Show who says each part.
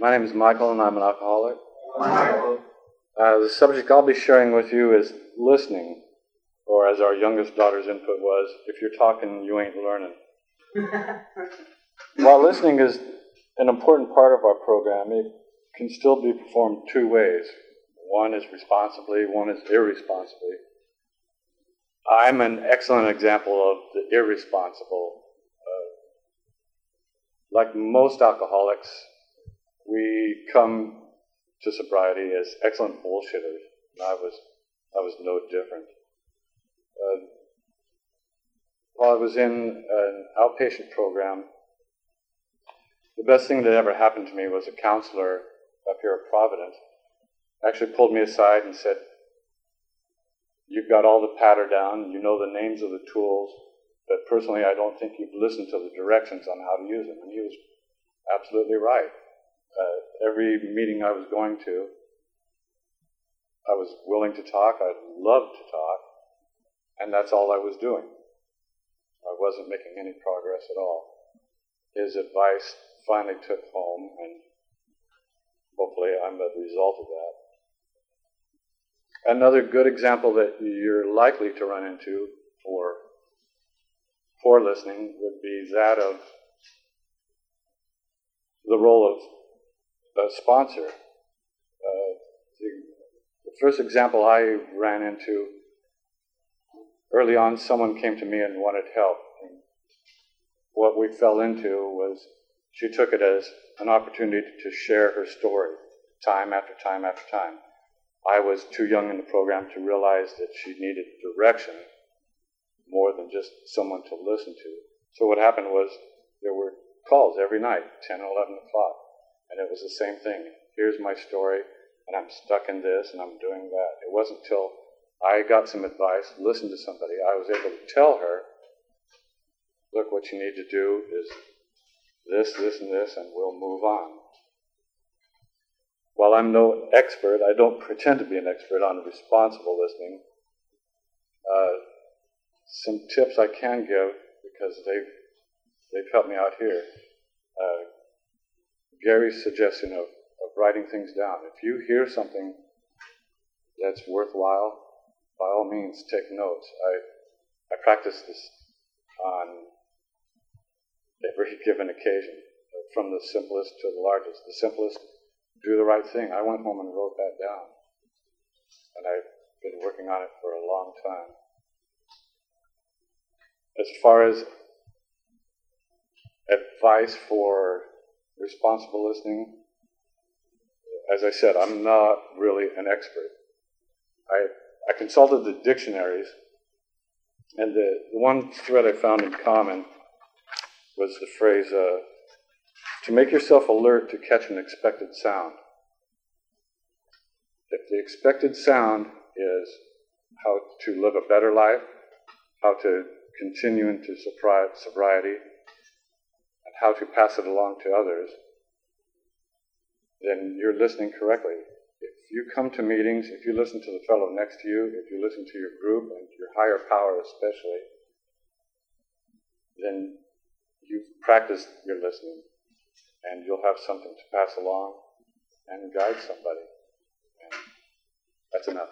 Speaker 1: My name is Michael, and I'm an alcoholic. Michael. Uh, the subject I'll be sharing with you is listening, or as our youngest daughter's input was, if you're talking, you ain't learning. While listening is an important part of our program, it can still be performed two ways. One is responsibly, one is irresponsibly. I'm an excellent example of the irresponsible. Uh, like most alcoholics, we come to sobriety as excellent bullshitters. And I was, I was no different. Uh, while I was in an outpatient program, the best thing that ever happened to me was a counselor up here at Providence actually pulled me aside and said, You've got all the patter down, you know the names of the tools, but personally, I don't think you've listened to the directions on how to use them. And he was absolutely right. Uh, every meeting I was going to, I was willing to talk, I loved to talk, and that's all I was doing. I wasn't making any progress at all. His advice finally took home, and hopefully I'm a result of that. Another good example that you're likely to run into for poor listening would be that of the role of a sponsor. Uh, the, the first example I ran into early on, someone came to me and wanted help. And what we fell into was she took it as an opportunity to share her story time after time after time. I was too young in the program to realize that she needed direction more than just someone to listen to. So what happened was there were calls every night, 10 or 11 o'clock, and it was the same thing. Here's my story, and I'm stuck in this, and I'm doing that. It wasn't until I got some advice, listened to somebody, I was able to tell her, look, what you need to do is this, this, and this, and we'll move on. While I'm no expert, I don't pretend to be an expert on responsible listening. Uh, some tips I can give because they've they've helped me out here. Gary's suggestion of, of writing things down. If you hear something that's worthwhile, by all means take notes. I I practice this on every given occasion, from the simplest to the largest. The simplest do the right thing. I went home and wrote that down. And I've been working on it for a long time. As far as advice for responsible listening, as I said, I'm not really an expert. I, I consulted the dictionaries, and the, the one thread I found in common was the phrase, uh, to make yourself alert to catch an expected sound. If the expected sound is how to live a better life, how to continue into sobriety, how to pass it along to others, then you're listening correctly. If you come to meetings, if you listen to the fellow next to you, if you listen to your group and your higher power especially, then you've practiced your listening and you'll have something to pass along and guide somebody. And that's enough.